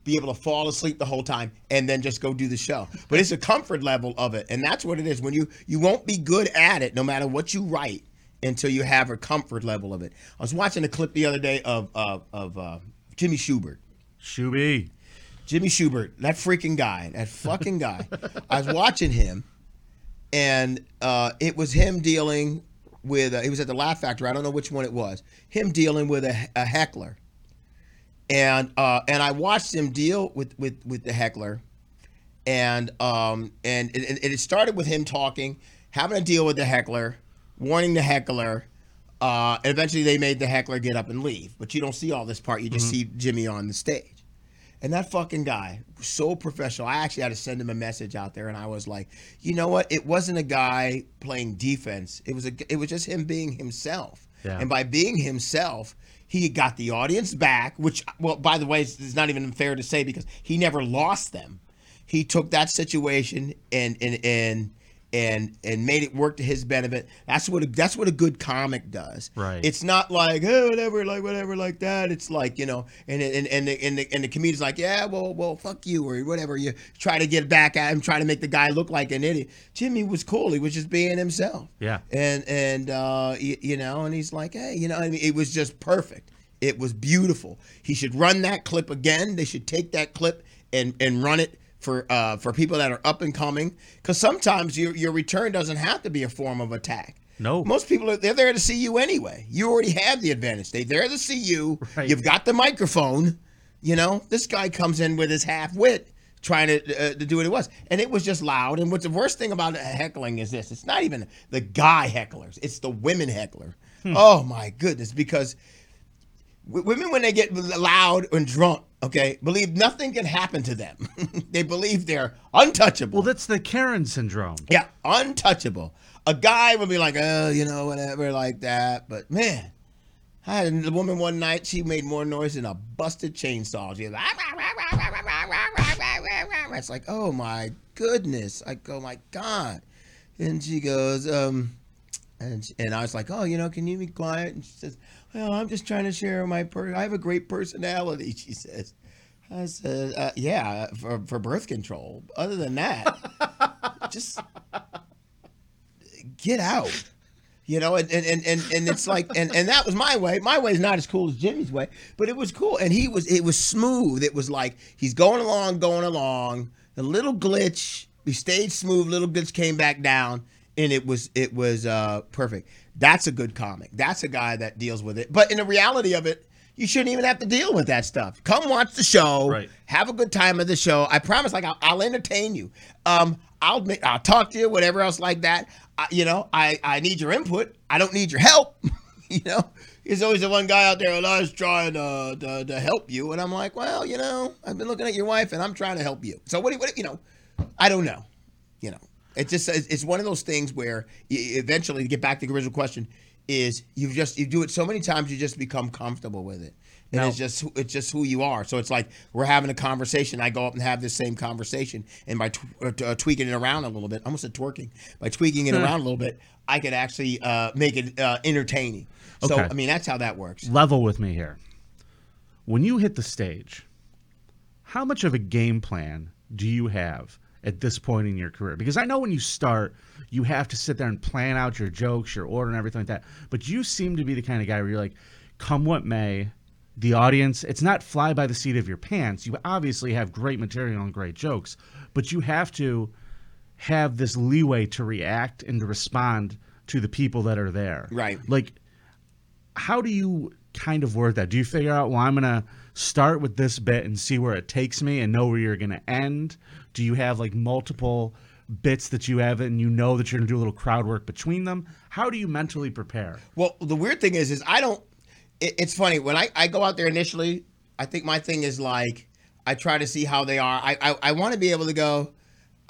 be able to fall asleep the whole time and then just go do the show. But it's a comfort level of it, and that's what it is. When you you won't be good at it, no matter what you write, until you have a comfort level of it. I was watching a clip the other day of of, of uh, Jimmy Shubert. Shuby. Jimmy Shubert, that freaking guy, that fucking guy. I was watching him, and uh, it was him dealing with. Uh, he was at the Laugh Factory. I don't know which one it was. Him dealing with a, a heckler, and uh, and I watched him deal with with with the heckler, and um and it, it- started with him talking, having to deal with the heckler, warning the heckler. Uh, and eventually, they made the heckler get up and leave. But you don't see all this part. You just see Jimmy on the stage. And that fucking guy was so professional. I actually had to send him a message out there, and I was like, you know what? It wasn't a guy playing defense. It was a. It was just him being himself. Yeah. And by being himself, he got the audience back. Which, well, by the way, it's not even fair to say because he never lost them. He took that situation and and and and and made it work to his benefit. That's what a, that's what a good comic does. Right. It's not like hey, whatever, like whatever, like that. It's like you know, and and and the, and the, and the comedian's like, yeah, well, well, fuck you or whatever. You try to get back at him, try to make the guy look like an idiot. Jimmy was cool. He was just being himself. Yeah. And and uh, you, you know, and he's like, hey, you know, I mean, it was just perfect. It was beautiful. He should run that clip again. They should take that clip and and run it for uh, for people that are up and coming. Because sometimes your your return doesn't have to be a form of attack. No. Most people are they're there to see you anyway. You already have the advantage. They're there to see you. Right. You've got the microphone. You know, this guy comes in with his half wit trying to uh, to do what it was, and it was just loud. And what's the worst thing about heckling is this: it's not even the guy hecklers; it's the women heckler. Oh my goodness! Because women, when they get loud and drunk, okay, believe nothing can happen to them. they believe they're untouchable. Well, that's the Karen syndrome. Yeah, untouchable. A guy would be like, oh, you know, whatever, like that. But man, I had a woman one night. She made more noise than a busted chainsaw. She was like, it's like, oh my goodness. I go, my God. And she goes, um, and she- and I was like, oh, you know, can you be quiet? And she says, well, I'm just trying to share my per. I have a great personality. She says. I said, uh, yeah, for, for birth control. Other than that, just get out. You know, and, and, and, and, it's like and, and that was my way. My way is not as cool as Jimmy's way, but it was cool. And he was it was smooth. It was like he's going along, going along. A little glitch. We stayed smooth, little glitch came back down, and it was it was uh perfect. That's a good comic. That's a guy that deals with it. But in the reality of it, you shouldn't even have to deal with that stuff. Come watch the show. Right. Have a good time at the show. I promise, like I'll, I'll entertain you. Um, I'll make, I'll talk to you, whatever else like that. I, you know, I I need your input. I don't need your help. you know, there's always the one guy out there, and I was trying to, to to help you, and I'm like, well, you know, I've been looking at your wife, and I'm trying to help you. So what do you, what do you you know? I don't know. It just it's it's one of those things where you, eventually, to get back to the original question, is you just you do it so many times you just become comfortable with it. And it's just who- it's just who you are. So it's like we're having a conversation. I go up and have this same conversation, and by tw- uh, t- uh, tweaking it around a little bit, I almost said twerking. By tweaking it around a little bit, I could actually uh, make it uh, entertaining. So Okay. I mean, that's how that works. Level with me here. When you hit the stage, how much of a game plan do you have at this point in your career? Because I know when you start, you have to sit there and plan out your jokes, your order, and everything like that. But you seem to be the kind of guy where you're like, come what may, the audience, it's not fly by the seat of your pants. You obviously have great material and great jokes, but you have to have this leeway to react and to respond to the people that are there. Right. Like, how do you kind of word that? Do you figure out, well, I'm going to start with this bit and see where it takes me and know where you're going to end? Do you have like multiple bits that you have and you know that you're going to do a little crowd work between them? How do you mentally prepare? Well, the weird thing is, is I don't. It, it's funny when I, I go out there initially. I think my thing is like I try to see how they are. I I, I want to be able to go.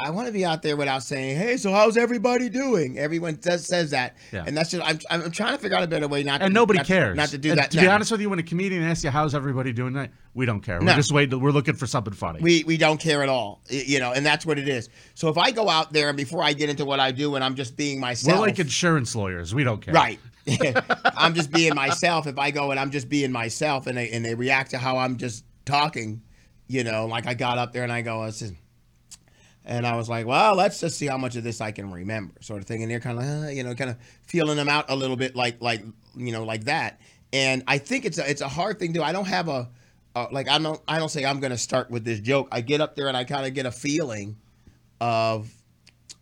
I want to be out there without saying, "Hey, so how's everybody doing?" Everyone does says that, Yeah. and that's just I'm, I'm trying to figure out a better way not. And to, nobody not to- cares. not to do And that. To be honest with you, when a comedian asks you how's everybody doing tonight, we don't care. We're No. just waiting. We're looking for something funny. We we don't care at all, you know, and that's what it is. So if I go out there and before I get into what I do and I'm just being myself, We're like insurance lawyers. We don't care. Right. I'm just being myself. If I go and I'm just being myself and they and they react to how I'm just talking, you know, like I got up there and I go, said, and I was like, well, let's just see how much of this I can remember, sort of thing. And they're kind of, uh, you know, kind of feeling them out a little bit, like, like, you know, like that. And I think it's a, it's a hard thing to. do. I don't have a, uh, like, I don't, I don't say I'm going to start with this joke. I get up there and I kind of get a feeling of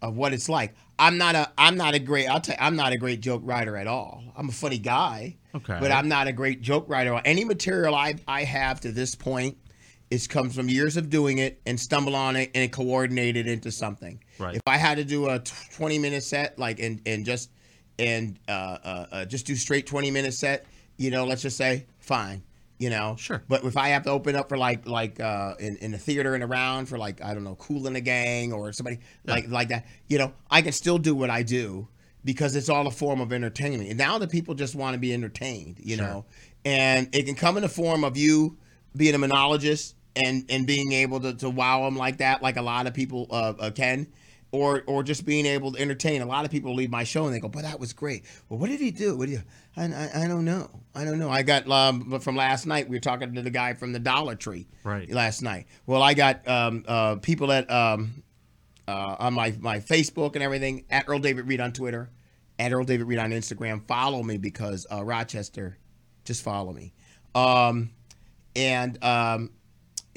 of what it's like. I'm not a I'm not a great I'll tell you, I'm not a great joke writer at all. I'm a funny guy. Okay. But I'm not a great joke writer. Any material I I have to this point is comes from years of doing it and stumble on it and coordinate it into something. Right. If I had to do a 20 minute set like and and just and uh, uh, uh just do straight 20 minute set, you know, let's just say fine, you know. Sure. But if I have to open up for like like uh in, in the theater and around for like I don't know, Kool & the Gang or somebody like like that, you know, I can still do what I do because it's all a form of entertainment. And now the people just want to be entertained, you Sure. know. And it can come in the form of you being a monologist and and being able to, to wow them like that, like a lot of people uh, uh, can. Or, or just being able to entertain. A lot of people leave my show and they go, "But that was great." Well, what did he do? What did he? I, I, I don't know. I don't know. I got um, from last night. We were talking to the guy from the Dollar Tree Right. last night. Well, I got um, uh, people at um, uh, on my my Facebook and everything at Earl David Reed on Twitter, at Earl David Reed on Instagram. Follow me because uh, Rochester, just follow me. Um, and um,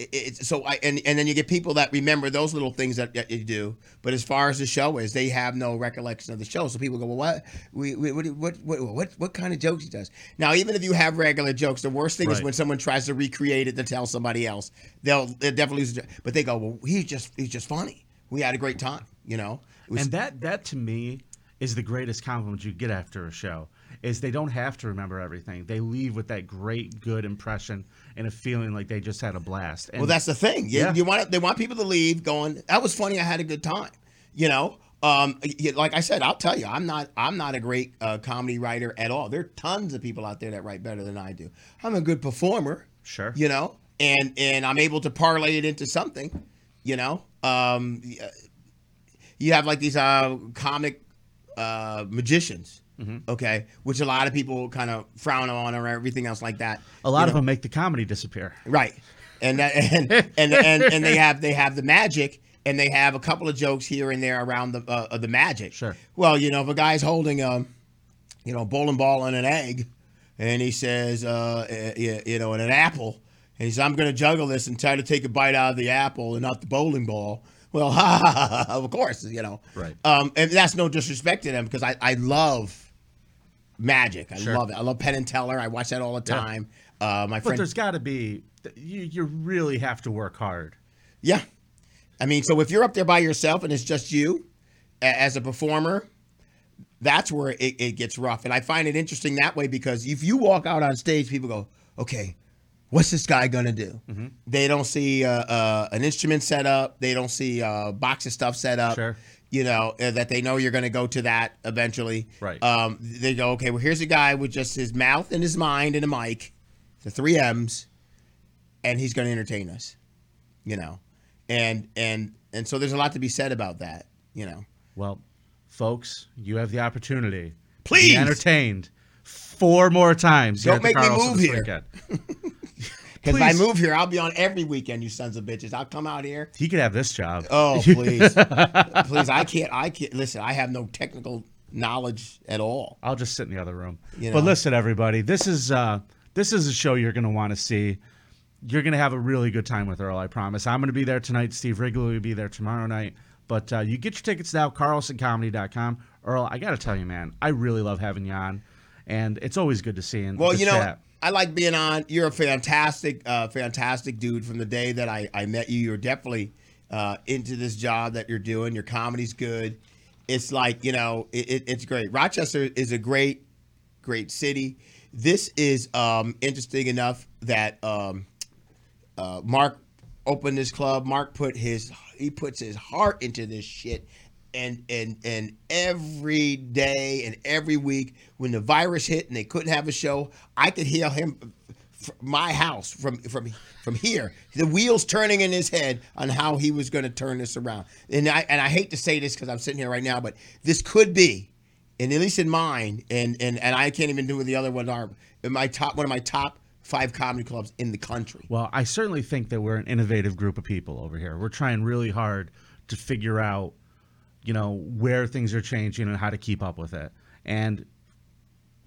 it, it's so I and, and then you get people that remember those little things that, that you do. But as far as the show is, they have no recollection of the show. So people go, well, what, we, we, what, what, what, what, what kind of jokes he does? Now, even if you have regular jokes, the worst thing is when someone tries to recreate it to tell somebody else. They'll, they'll definitely lose. the- But they go, well, he's just he's just funny. We had a great time, you know. Was- And that that to me is the greatest compliment you get after a show. Is they don't have to remember everything. They leave with that great, good impression and a feeling like they just had a blast. And Well, that's the thing. You, Yeah. you want they want people to leave going, "That was funny. I had a good time." You know, um, like I said, I'll tell you, I'm not I'm not a great uh, comedy writer at all. There are tons of people out there that write better than I do. I'm a good performer. Sure. You know, and and I'm able to parlay it into something. You know, um, you have like these uh, comic uh, magicians. Mm-hmm. Okay, which a lot of people kind of frown on or everything else like that. a lot you of know? them make the comedy disappear. Right. And that, and, and and and they have they have the magic and they have a couple of jokes here and there around the uh, of the magic. Sure. Well, you know, if a guy's holding um, you know, a bowling ball and an egg, and he says, uh, uh, you you know, and an apple, and he says, "I'm going to juggle this and try to take a bite out of the apple and not the bowling ball." Well, of course, you know. Right. Um, and that's no disrespect to them because I I love magic. I Sure. love it. I love Penn and Teller. I watch that all the Yeah. time. Uh, my But friend there's got to be you. You really have to work hard. Yeah. I mean, so if you're up there by yourself and it's just you as a performer, that's where it, it gets rough. And I find it interesting that way because if you walk out on stage, people go, okay, what's this guy going to do? Mm-hmm. They don't see uh, uh, an instrument set up, they don't see a box of stuff set up. Sure. You know, uh, that they know you're going to go to that eventually. Right. Um, they go, okay, well, here's a guy with just his mouth and his mind and a mic, the three M's, and he's going to entertain us you know and and and so there's a lot to be said about that you know Well, folks, you have the opportunity. Please. be entertained four more times. Don't make me move here. because if i move here i'll be on every weekend you sons of bitches i'll come out here He could have this job. oh please please i can't i can't listen i have no technical knowledge at all I'll just sit in the other room. You But listen, everybody, this is uh, this is a show you're going to want to see. You're going to have a really good time with Earl. I promise. I'm going to be there tonight. Steve Wrigley will be there tomorrow night. But uh, you get your tickets now. CarlsonComedy.com. Earl, I got to tell you, man, I really love having you on, and it's always good to see you. well you know chat. I like being on you're a fantastic uh fantastic dude from the day that i i met you you're definitely uh, into this job that you're doing. Your comedy's good. It's like you know, it, it, it's great. Rochester is a great, great city. This is um, interesting enough that um, uh, Mark opened this club. Mark put his he puts his heart into this shit, and and and every day and every week when the virus hit and they couldn't have a show, I could hear him from my house from from from here the wheels turning in his head on how he was going to turn this around and i and i hate to say this because i'm sitting here right now but this could be and at least in mine and and and i can't even do what the other ones are in my top one of my top five comedy clubs in the country Well, I certainly think that we're an innovative group of people over here. We're trying really hard to figure out, you know, where things are changing and how to keep up with it. And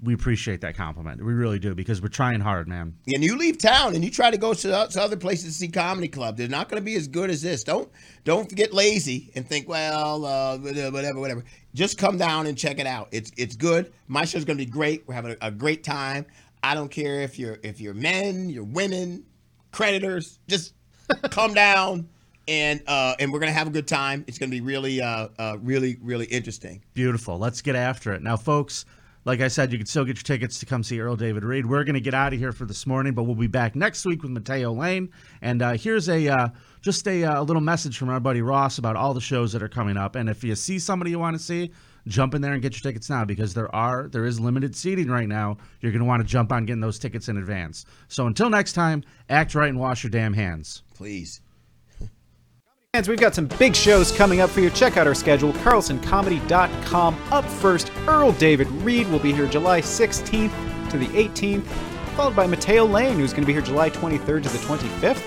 we appreciate that compliment. We really do because we're trying hard, man. and you leave town and you try to go to, other places to see comedy club they're not going to be as good as this. Don't don't get lazy and think well uh, whatever whatever just come down and check it out. It's it's good. My show's going to be great. We're having a, a great time. I don't care if you're if you're men you're women creditors just come down and uh and we're going to have a good time it's going to be really uh, uh really really interesting Beautiful. Let's get after it. Now, folks, like I said, you can still get your tickets to come see Earl David Reed. We're going to get out of here for this morning, but we'll be back next week with Mateo Lane. And uh, here's a uh, just a, uh, little message from our buddy Ross about all the shows that are coming up. And if you see somebody you want to see, jump in there and get your tickets now because there are there is limited seating right now. You're going to want to jump on getting those tickets in advance. So until next time, act right and wash your damn hands. please Fans, we've got some big shows coming up for you. Check out our schedule, carlsoncomedy.com. Up first, Earl David Reed will be here July 16th to the 18th, followed by Mateo Lane, who's going to be here July 23rd to the 25th.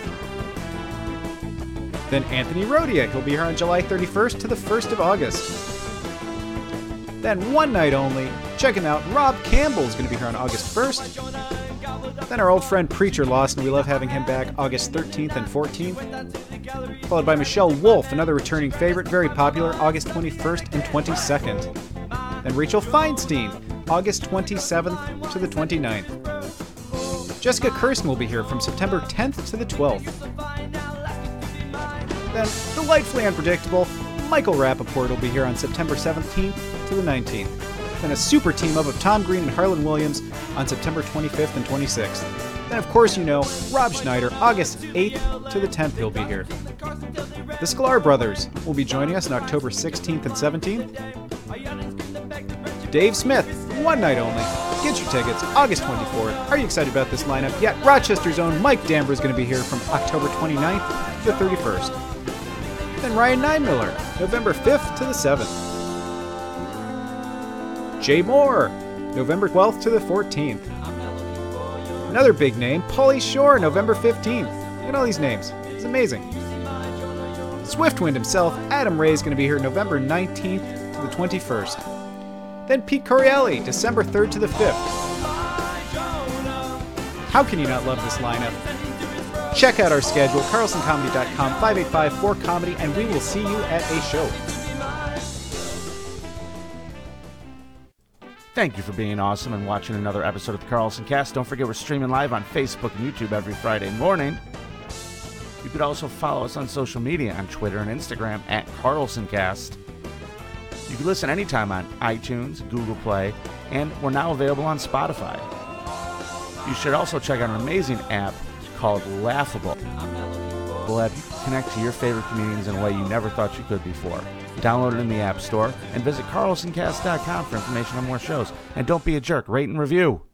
Then Anthony Rodia, he'll be here on July 31st to the 1st of August. Then one night only, check him out. Rob Campbell is going to be here on August 1st. Then our old friend Preacher Lawson, we love having him back August 13th and 14th followed by Michelle Wolf, another returning favorite, very popular, August 21st and 22nd. Then Rachel Feinstein, August 27th to the 29th. Jessica Kirson will be here from September 10th to the 12th. Then, delightfully unpredictable, Michael Rapaport will be here on September 17th to the 19th. Then a super team up of Tom Green and Harland Williams on September 25th and 26th. Then, of course, you know, Rob Schneider, August 8th to the 10th, he'll be here. The Sklar Brothers will be joining us on October 16th and 17th. Dave Smith, one night only. Get your tickets August 24th. Are you excited about this lineup? Yet Rochester's own Mike Dambra is going to be here from October 29th to the 31st. Then Ryan Niemiller, November 5th to the 7th. Jay Mohr, November 12th to the 14th. Another big name, Pauly Shore, November 15th. Look at all these names. It's amazing. Swiftwind himself, Adam Ray, is going to be here November 19th to the 21st. Then Pete Correale, December 3rd to the 5th. How can you not love this lineup? Check out our schedule, carlsoncomedy.com, 585-4-COMEDY, and we will see you at a show. Thank you for being awesome and watching another episode of the Carlson Cast. Don't forget we're streaming live on Facebook and YouTube every Friday morning. You could also follow us on social media on Twitter and Instagram at CarlsonCast. You can listen anytime on iTunes, Google Play, and we're now available on Spotify. You should also check out an amazing app called Laughable. We'll have you connect to your favorite comedians in a way you never thought you could before. Download it in the App Store and visit carlsoncast.com for information on more shows. And don't be a jerk, rate and review.